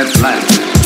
Atlantis.